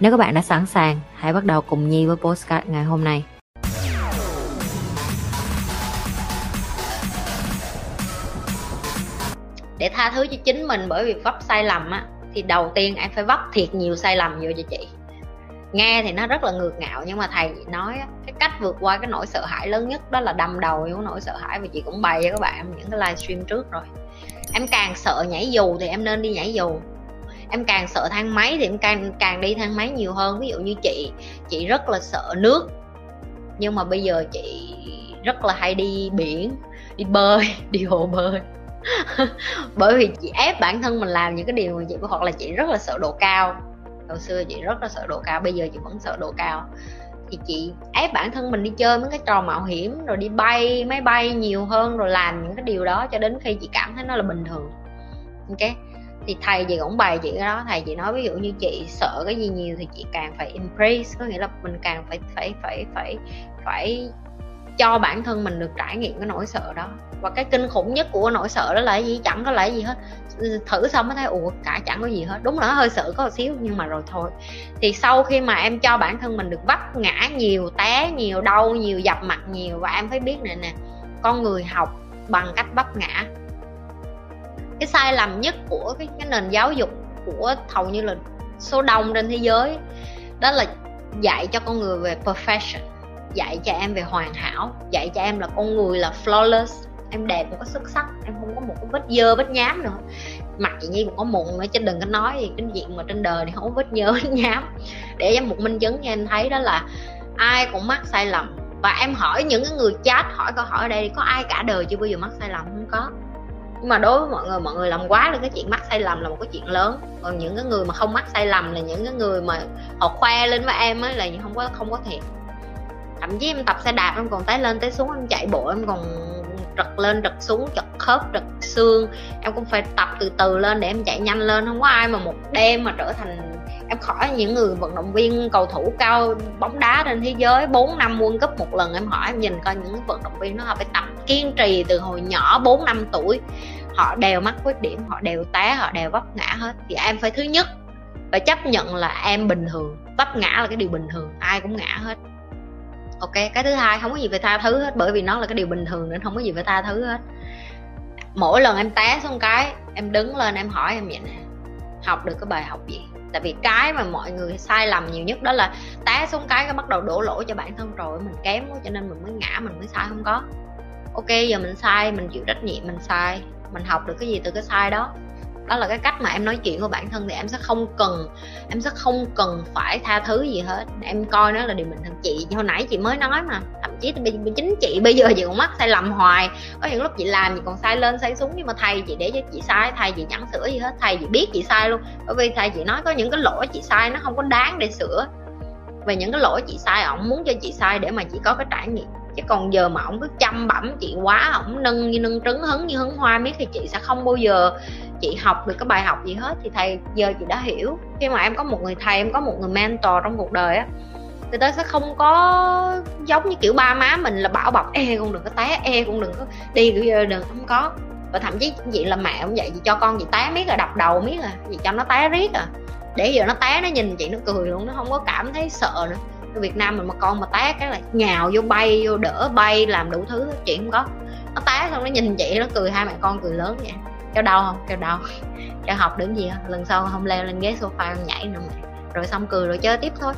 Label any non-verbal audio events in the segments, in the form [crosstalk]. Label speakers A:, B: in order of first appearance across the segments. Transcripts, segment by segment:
A: Nếu các bạn đã sẵn sàng, hãy bắt đầu cùng Nhi với postcard ngày hôm nay.
B: để tha thứ cho chính mình bởi vì vấp sai lầm á thì đầu tiên em phải vấp thiệt nhiều sai lầm vô cho chị. Nghe thì nó rất là ngược ngạo nhưng mà thầy nói á, cái cách vượt qua cái nỗi sợ hãi lớn nhất đó là đâm đầu vô nỗi sợ hãi và chị cũng bày cho các bạn những cái livestream trước rồi. Em càng sợ nhảy dù thì em nên đi nhảy dù em càng sợ thang máy thì em càng càng đi thang máy nhiều hơn. Ví dụ như chị chị rất là sợ nước. Nhưng mà bây giờ chị rất là hay đi biển, đi bơi, [laughs] đi hồ bơi. [laughs] Bởi vì chị ép bản thân mình làm những cái điều mà chị, hoặc là chị rất là sợ độ cao. Hồi xưa chị rất là sợ độ cao, bây giờ chị vẫn sợ độ cao. Thì chị ép bản thân mình đi chơi mấy cái trò mạo hiểm, rồi đi bay, máy bay nhiều hơn, rồi làm những cái điều đó cho đến khi chị cảm thấy nó là bình thường. Ok? Thì thầy chị cũng bày chị cái đó, thầy chị nói ví dụ như chị sợ cái gì nhiều thì chị càng phải embrace, có nghĩa là mình càng phải phải phải phải phải cho bản thân mình được trải nghiệm cái nỗi sợ đó. Và cái kinh khủng nhất của nỗi sợ đó là gì? Chẳng có là gì hết. Thử xong mới thấy, ủa, cả chẳng có gì hết. Đúng là nó hơi sợ có một xíu, nhưng mà rồi thôi. Thì sau khi mà em cho bản thân mình được vấp ngã nhiều, té nhiều, đau nhiều, dập mặt nhiều, và em phải biết này nè, con người học bằng cách vấp ngã cái sai lầm nhất của cái, cái nền giáo dục của hầu như là số đông trên thế giới đó là dạy cho con người về perfection dạy cho em về hoàn hảo dạy cho em là con người là flawless em đẹp không có xuất sắc em không có một cái vết dơ vết nhám nữa. Mặt chị nhi cũng có mụn nữa chứ đừng có nói gì cái chuyện mà trên đời này không có vết nhơ vết nhám. Để cho một minh chứng cho em thấy đó là ai cũng mắc sai lầm. Và em hỏi những cái người chat hỏi câu hỏi ở đây có ai cả đời chưa bao giờ mắc sai lầm? Không có nhưng mà đối với mọi người mọi người làm quá là cái chuyện mắc sai lầm là một cái chuyện lớn. Còn những cái người mà không mắc sai lầm là những cái người mà họ khoe lên với em ấy là không có không có thiệt. Thậm chí em tập xe đạp em còn té lên té xuống em chạy bộ, em còn trật lên trật xuống trật khớp trật xương. Em cũng phải tập từ từ lên để em chạy nhanh lên. Không có ai mà một đêm mà trở thành em khỏi những người vận động viên cầu thủ cao bóng đá trên thế giới 4 năm World Cup một lần, em hỏi, em nhìn coi những vận động viên đó họ phải tập kiên trì từ hồi nhỏ 4 năm tuổi. Họ đều mắc khuyết điểm, họ đều té, họ đều vấp ngã hết. Thì em phải thứ nhất phải chấp nhận là em bình thường, vấp ngã là cái điều bình thường, ai cũng ngã hết. Ok, cái thứ hai, không có gì phải tha thứ hết, bởi vì nó là cái điều bình thường nên không có gì phải tha thứ hết. Mỗi lần em té xuống cái, em đứng lên, em hỏi em vậy nè, học được cái bài học gì? Tại vì cái mà mọi người sai lầm nhiều nhất đó là té xuống cái cái bắt đầu đổ lỗi cho bản thân rồi, mình kém quá cho nên mình mới ngã, mình mới sai, không có. Ok, giờ mình sai, mình chịu trách nhiệm, mình sai. Mình học được cái gì từ cái sai đó đó là cái cách mà em nói chuyện của bản thân thì em sẽ không cần, em sẽ không cần phải tha thứ gì hết. Em coi nó là điều bình thường. Chị, hồi nãy chị mới nói mà, thậm chí chính chị, bây giờ chị còn mắc sai lầm hoài. Có những lúc chị làm chị còn sai lên sai xuống, nhưng mà thầy chị để cho chị sai thầy chị chẳng sửa gì hết thầy chị biết chị sai luôn. Bởi vì thầy chị nói có những cái lỗi chị sai, nó không có đáng để sửa. Về những cái lỗi chị sai, ổng muốn cho chị sai để mà chị có cái trải nghiệm. Chứ còn giờ mà ổng cứ chăm bẩm chị quá, ổng nâng như nâng trứng, hứng như hứng hoa miết thì chị sẽ không bao giờ chị học được cái bài học gì hết thì thầy giờ chị đã hiểu. Khi mà em có một người thầy, em có một người mentor trong cuộc đời á người ta sẽ không có giống như kiểu ba má mình là bảo bọc e con đừng có té e con đừng có đi, kiểu đừng, không có. Và thậm chí chị là mẹ cũng vậy, chị cho con chị té miết là đập đầu miết à chị cho nó té riết à. Để giờ nó té, nó nhìn chị, nó cười luôn, nó không có cảm thấy sợ nữa. Ở Việt Nam mình mà con mà té cái là nhào vô bay, vô đỡ bay, làm đủ thứ, chuyện không có. Nó té xong nó nhìn chị, nó cười, hai mẹ con cười lớn vậy kêu đau không? Kêu đau. Kêu học đứng gì không? Lần sau không leo lên ghế sofa nhảy nữa mẹ. Rồi xong cười rồi chơi tiếp thôi.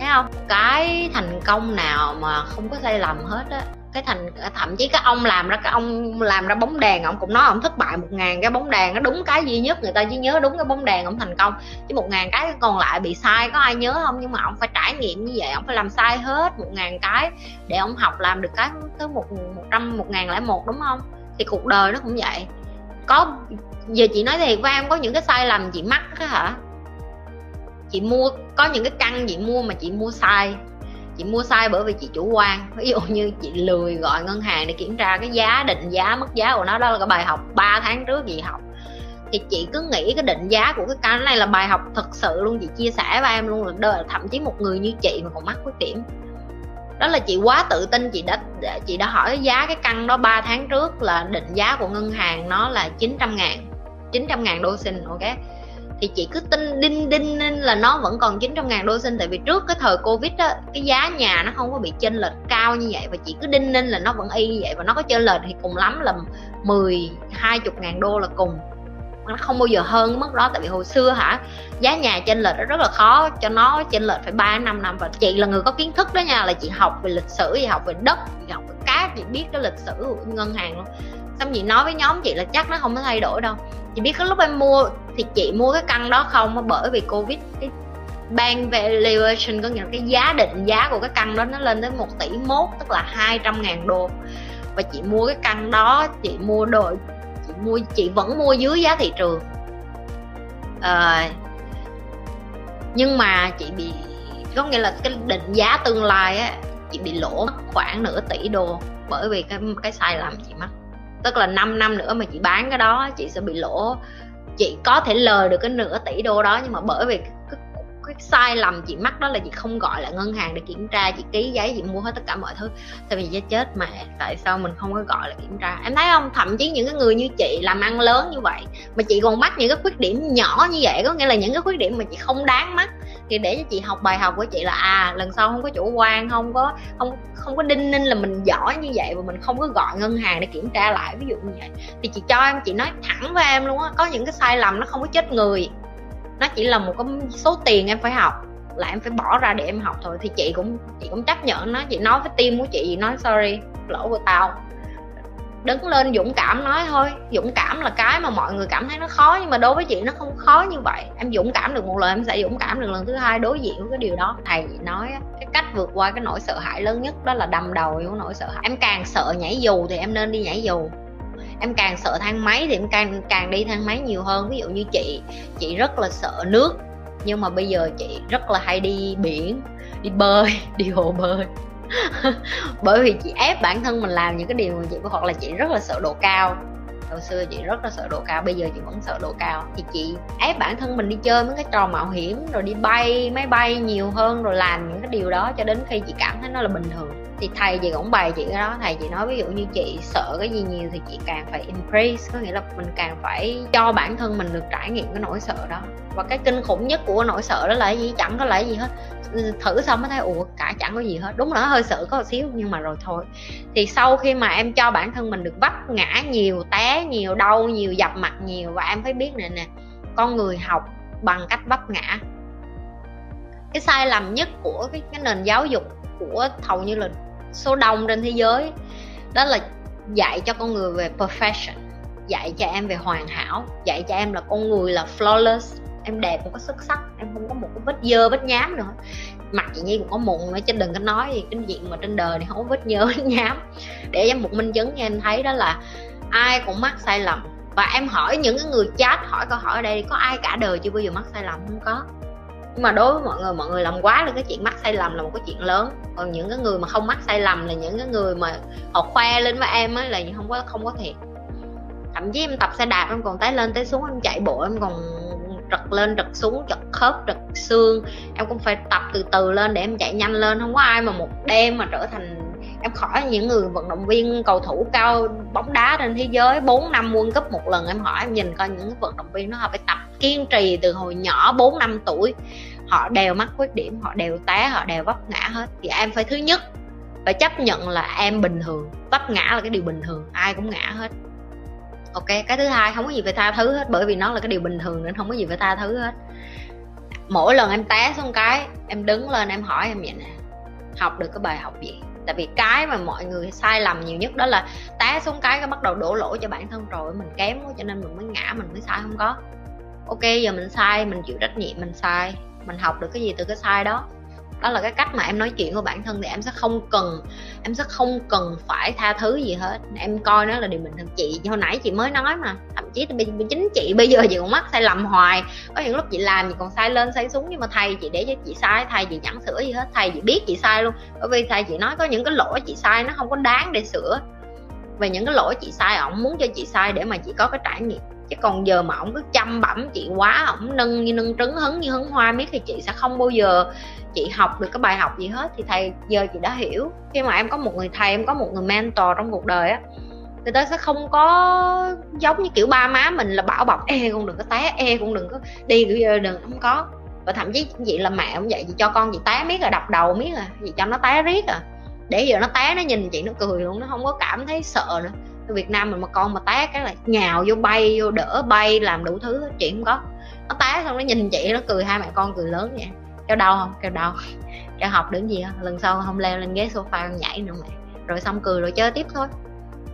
B: Thấy không? Cái thành công nào mà không có sai lầm hết á, cái thành, thậm chí cái ông làm ra, cái ông làm ra bóng đèn, ông cũng nói ông thất bại một ngàn cái bóng đèn, nó đúng cái duy nhất, người ta chỉ nhớ đúng cái bóng đèn ông thành công. Chứ một ngàn cái còn lại bị sai, có ai nhớ không? Nhưng mà ông phải trải nghiệm như vậy, ông phải làm sai hết một ngàn cái để ông học làm được cái tới một một trăm, một ngàn lẻ một, đúng không? Thì cuộc đời nó cũng vậy có, giờ chị nói thiệt với em, có những cái sai lầm chị mắc á hả? Chị mua, có những cái căn chị mua mà chị mua sai chị mua sai bởi vì chị chủ quan. Ví dụ như chị lười gọi ngân hàng để kiểm tra cái giá, định giá, mức giá của nó. Đó là cái bài học 3 tháng trước chị học. Thì chị cứ nghĩ cái định giá của cái căn này là bài học thật sự luôn. Chị chia sẻ với em luôn là đời, thậm chí một người như chị mà còn mắc khuyết điểm. Đó là chị quá tự tin chị đã chị đã hỏi giá cái căn đó 3 tháng trước là định giá của ngân hàng nó là 900 ngàn 900 ngàn đô sinh, ok? Thì chị cứ tin, đinh đinh là nó vẫn còn 900 ngàn đô sinh, tại vì trước cái thời covid á, cái giá nhà nó không có bị chênh lệch cao như vậy, và chị cứ đinh nên là nó vẫn y như vậy và nó có chênh lệch thì cùng lắm là 10 20 ngàn đô là cùng nó không bao giờ hơn mức đó, tại vì hồi xưa hả, giá nhà trên lệch rất là khó, cho nó trên lệch phải ba năm năm. Và chị là người có kiến thức đó nha, là chị học về lịch sử, chị học về đất, chị học về cá chị biết cái lịch sử của ngân hàng luôn. Xong chị nói với nhóm chị là chắc nó không có thay đổi đâu. Chị biết cái lúc em mua thì chị mua cái căn đó không? Bởi vì covid, cái ban valuation có nghĩa là cái giá định giá của cái căn đó nó lên tới 1 tỷ mốt, tức là 200 ngàn đô. Và chị mua cái căn đó, chị mua đồ mua chị vẫn mua dưới giá thị trường. À, nhưng mà chị bị có nghĩa là cái định giá tương lai á chị bị lỗ khoảng nửa tỷ đô bởi vì cái cái sai lầm chị mắc. Tức là 5 năm nữa mà chị bán cái đó chị sẽ bị lỗ. Chị có thể lời được cái nửa tỷ đô đó nhưng mà bởi vì cái, sai lầm chị mắc đó là chị không gọi lại ngân hàng để kiểm tra chị ký giấy chị mua hết tất cả mọi thứ. Tại vì giá chết mà tại sao mình không có gọi là kiểm tra? Em thấy không? Thậm chí những cái người như chị làm ăn lớn như vậy mà chị còn mắc những cái khuyết điểm nhỏ như vậy có nghĩa là những cái khuyết điểm mà chị không đáng mắc thì để cho chị học bài học của chị là à lần sau không có chủ quan không có không không có đinh ninh là mình giỏi như vậy và mình không có gọi ngân hàng để kiểm tra lại ví dụ như vậy. Thì chị cho em chị nói thẳng với em luôn á có những cái sai lầm nó không có chết người nó chỉ là một cái số tiền em phải học là em phải bỏ ra để em học thôi. Thì chị cũng chị cũng chấp nhận nó. Chị nói với tim của chị, chị nói sorry lỗi của tao. Đứng lên dũng cảm nói thôi. Dũng cảm là cái mà mọi người cảm thấy nó khó nhưng mà đối với chị nó không khó như vậy. Em dũng cảm được một lần em sẽ dũng cảm được lần thứ hai đối diện với cái điều đó. Thầy nói cái cách vượt qua cái nỗi sợ hãi lớn nhất đó là đầm đầu vô nỗi sợ hãi. Em càng sợ nhảy dù thì em nên đi nhảy dù em càng sợ thang máy thì em càng càng đi thang máy nhiều hơn. Ví dụ như chị chị rất là sợ nước, nhưng mà bây giờ chị rất là hay đi biển, đi bơi, [laughs] đi hồ bơi. [laughs] Bởi vì chị ép bản thân mình làm những cái điều mà chị, hoặc là chị rất là sợ độ cao. Hồi xưa chị rất là sợ độ cao, bây giờ chị vẫn sợ độ cao. Thì chị ép bản thân mình đi chơi mấy cái trò mạo hiểm, rồi đi bay, máy bay nhiều hơn, rồi làm những cái điều đó cho đến khi chị cảm thấy nó là bình thường thì thầy chị cũng bày chị cái đó. Thầy chị nói ví dụ như chị sợ cái gì nhiều thì chị càng phải embrace. Có nghĩa là mình càng phải cho bản thân mình được trải nghiệm cái nỗi sợ đó. Và cái kinh khủng nhất của nỗi sợ đó là cái gì? Chẳng có lại gì hết. Thử xong mới thấy ủa cả chẳng có gì hết. Đúng là nó hơi sợ có một xíu nhưng mà rồi thôi. Thì sau khi mà em cho bản thân mình được vấp ngã nhiều té nhiều đau nhiều dập mặt nhiều và em phải biết này nè con người học bằng cách vấp ngã. Cái sai lầm nhất của cái, cái nền giáo dục của hầu như là số đông trên thế giới, đó là dạy cho con người về perfection dạy cho em về hoàn hảo, dạy cho em là con người là flawless. Em đẹp không có xuất sắc, em không có một cái vết dơ, vết nhám nữa. Mặt chị nhi cũng có mụn nữa, chứ đừng có nói gì, cái chuyện mà trên đời này không có vết nhơ vết nhám. Để em một minh chứng cho em thấy đó là ai cũng mắc sai lầm. Và em hỏi những cái người chat, hỏi câu hỏi ở đây, có ai cả đời chưa bao giờ mắc sai lầm? Không có nhưng mà đối với mọi người mọi người làm quá là cái chuyện mắc sai lầm là một cái chuyện lớn. Còn những cái người mà không mắc sai lầm là những cái người mà họ khoe lên với em á, là không có không có thiệt. Thậm chí em tập xe đạp em còn tới lên tới xuống em chạy bộ, em còn trật lên, trật xuống, trật khớp, trật xương. Em cũng phải tập từ từ lên để em chạy nhanh lên. Không có ai mà một đêm mà trở thành em khỏi những người vận động viên cầu thủ cao bóng đá trên thế giới 4 năm World Cup một lần, em hỏi, em nhìn coi những vận động viên nó họ phải tập kiên trì từ hồi nhỏ 4 năm tuổi. Họ đều mắc khuyết điểm, họ đều té, họ đều vấp ngã hết. Thì em phải thứ nhất phải chấp nhận là em bình thường, vấp ngã là cái điều bình thường, ai cũng ngã hết. Ok, cái thứ hai, không có gì phải tha thứ hết, bởi vì nó là cái điều bình thường nên không có gì phải tha thứ hết. Mỗi lần em té xuống cái, em đứng lên, em hỏi em vậy nè, học được cái bài học gì? Tại vì cái mà mọi người sai lầm nhiều nhất đó là té xuống cái cái bắt đầu đổ lỗi cho bản thân rồi, mình kém quá cho nên mình mới ngã, mình mới sai, không có. Ok, giờ mình sai, mình chịu trách nhiệm, mình sai, mình học được cái gì từ cái sai đó đó là cái cách mà em nói chuyện của bản thân thì em sẽ không cần, em sẽ không cần phải tha thứ gì hết. Em coi nó là điều bình thường. Chị, hồi nãy chị mới nói mà, thậm chí thì chính chị bây giờ chị cũng mắc sai lầm hoài. Có những lúc chị làm chị còn sai lên, sai xuống, nhưng mà thầy chị để cho chị sai thầy chị chẳng sửa gì hết thầy chị biết chị sai luôn. Bởi vì thầy chị nói có những cái lỗi chị sai, nó không có đáng để sửa. Về những cái lỗi chị sai, ổng muốn cho chị sai để mà chị có cái trải nghiệm chứ còn giờ mà ổng cứ chăm bẩm chị quá, ổng nâng như nâng trứng, hứng như hứng hoa, miết thì chị sẽ không bao giờ chị học được cái bài học gì hết. Thì thầy, giờ chị đã hiểu. Khi mà em có một người thầy, em có một người mentor trong cuộc đời á, người ta sẽ không có giống như kiểu ba má mình là bảo bọc e con đừng có té e con đừng có đi, kiểu giờ đừng, không có. Và thậm chí chị là mẹ cũng vậy, chị cho con chị té miết là đập đầu miết à chị cho nó té riết à để giờ nó té, nó nhìn chị, nó cười luôn, nó không có cảm thấy sợ nữa. Việt Nam mình mà con mà té cái là nhào vô bay, vô đỡ bay, làm đủ thứ chị không có. Nó té xong nó nhìn chị, nó cười, hai mẹ con cười lớn vậy. Kêu đau không? Kêu đau. Kêu học đến gì lần sau không leo lên ghế sofa nhảy nữa mẹ. Rồi xong cười rồi chơi tiếp thôi.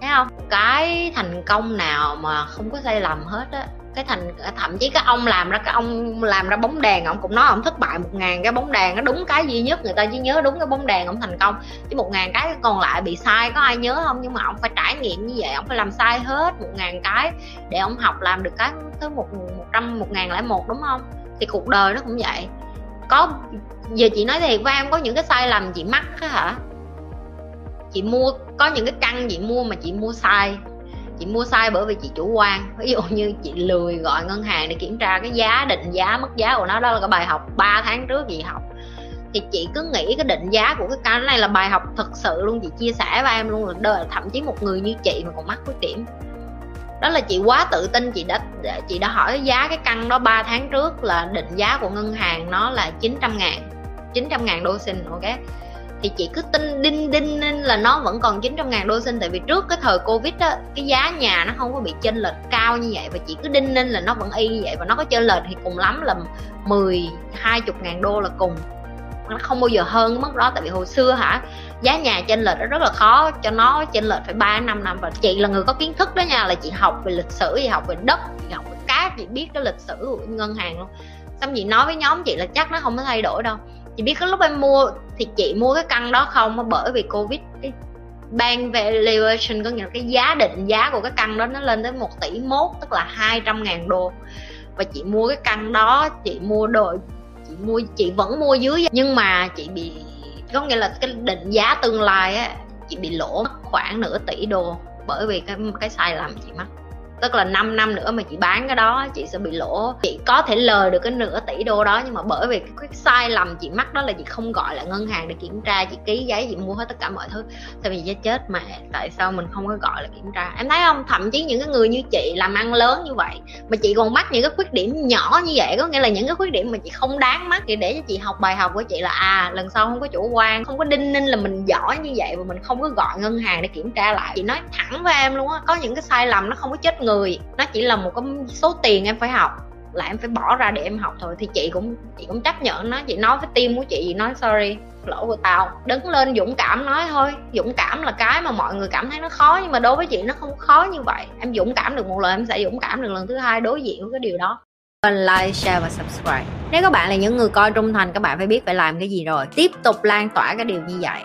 B: Thấy không? Cái thành công nào mà không có sai lầm hết á cái thành thậm chí cái ông làm ra, cái ông làm ra bóng đèn, ông cũng nói ông thất bại một ngàn cái bóng đèn, nó đúng cái duy nhất người ta chỉ nhớ đúng cái bóng đèn ông thành công. Chứ một ngàn cái còn lại bị sai, có ai nhớ không? Nhưng mà ông phải trải nghiệm như vậy, ông phải làm sai hết một ngàn cái để ông học làm được cái thứ một một trăm, một ngàn lẻ một, đúng không? Thì cuộc đời nó cũng vậy. Có, giờ chị nói thiệt với em, có những cái sai lầm chị mắc á hả? Chị mua, có những cái căn chị mua mà chị mua sai chị mua sai bởi vì chị chủ quan. Ví dụ như chị lười gọi ngân hàng để kiểm tra cái giá định giá mức giá của nó. Đó là cái bài học 3 tháng trước chị học. Thì chị cứ nghĩ cái định giá của cái căn này là bài học thật sự luôn. Chị chia sẻ với em luôn là đời, thậm chí một người như chị mà còn mắc khuyết điểm. Đó là chị quá tự tin. Chị đã chị đã hỏi giá cái căn đó 3 tháng trước là định giá của ngân hàng nó là 900 ngàn. 900 ngàn đô sinh ok? Thì chị cứ tin đinh đinh nên là nó vẫn còn 900 ngàn đô sinh. Tại vì trước cái thời covid á, cái giá nhà nó không có bị chênh lệch cao như vậy. Và chị cứ đinh nên là nó vẫn y như vậy. Và nó có chênh lệch thì cùng lắm là 10 20 ngàn đô là cùng. Nó không bao giờ hơn mức đó. Tại vì hồi xưa hả, giá nhà chênh lệch nó rất là khó cho nó chênh lệch phải ba năm năm. Và chị là người có kiến thức đó nha, là chị học về lịch sử, chị học về đất, chị học về cát, chị biết cái lịch sử của ngân hàng luôn. Xong chị nói với nhóm chị là chắc nó không có thay đổi đâu. Chị biết cái lúc em mua thì chị mua cái căn đó không bởi vì covid, cái bank valuation có nghĩa là cái giá định giá của cái căn đó nó lên tới 1 tỷ mốt, tức là 200 ngàn đô. Và chị mua cái căn đó, chị mua đồ chị mua, chị vẫn mua dưới nhưng mà chị bị, có nghĩa là cái định giá tương lai á, chị bị lỗ khoảng nửa tỷ đô bởi vì cái cái sai lầm chị mắc tức là 5 năm nữa mà chị bán cái đó chị sẽ bị lỗ. Chị có thể lời được cái nửa tỷ đô đó nhưng mà bởi vì cái, sai lầm chị mắc đó là chị không gọi lại ngân hàng để kiểm tra chị ký giấy chị mua hết tất cả mọi thứ. Tại vì chết mà tại sao mình không có gọi là kiểm tra? Em thấy không? Thậm chí những cái người như chị làm ăn lớn như vậy mà chị còn mắc những cái khuyết điểm nhỏ như vậy có nghĩa là những cái khuyết điểm mà chị không đáng mắc thì để cho chị học bài học của chị là à lần sau không có chủ quan không có đinh ninh là mình giỏi như vậy và mình không có gọi ngân hàng để kiểm tra lại. Chị nói thẳng với em luôn á có những cái sai lầm nó không có chết người nó chỉ là một cái số tiền em phải học là em phải bỏ ra để em học thôi thì chị cũng chị cũng chấp nhận nó chị nói với tim của chị chị nói sorry lỗi của tao đứng lên dũng cảm nói thôi dũng cảm là cái mà mọi người cảm thấy nó khó nhưng mà đối với chị nó không khó như vậy em dũng cảm được một lần em sẽ dũng cảm được lần thứ hai đối diện với cái điều đó
A: like, share và subscribe. Nếu các bạn là những người coi trung thành, các bạn phải biết phải làm cái gì rồi. Tiếp tục lan tỏa cái điều như vậy.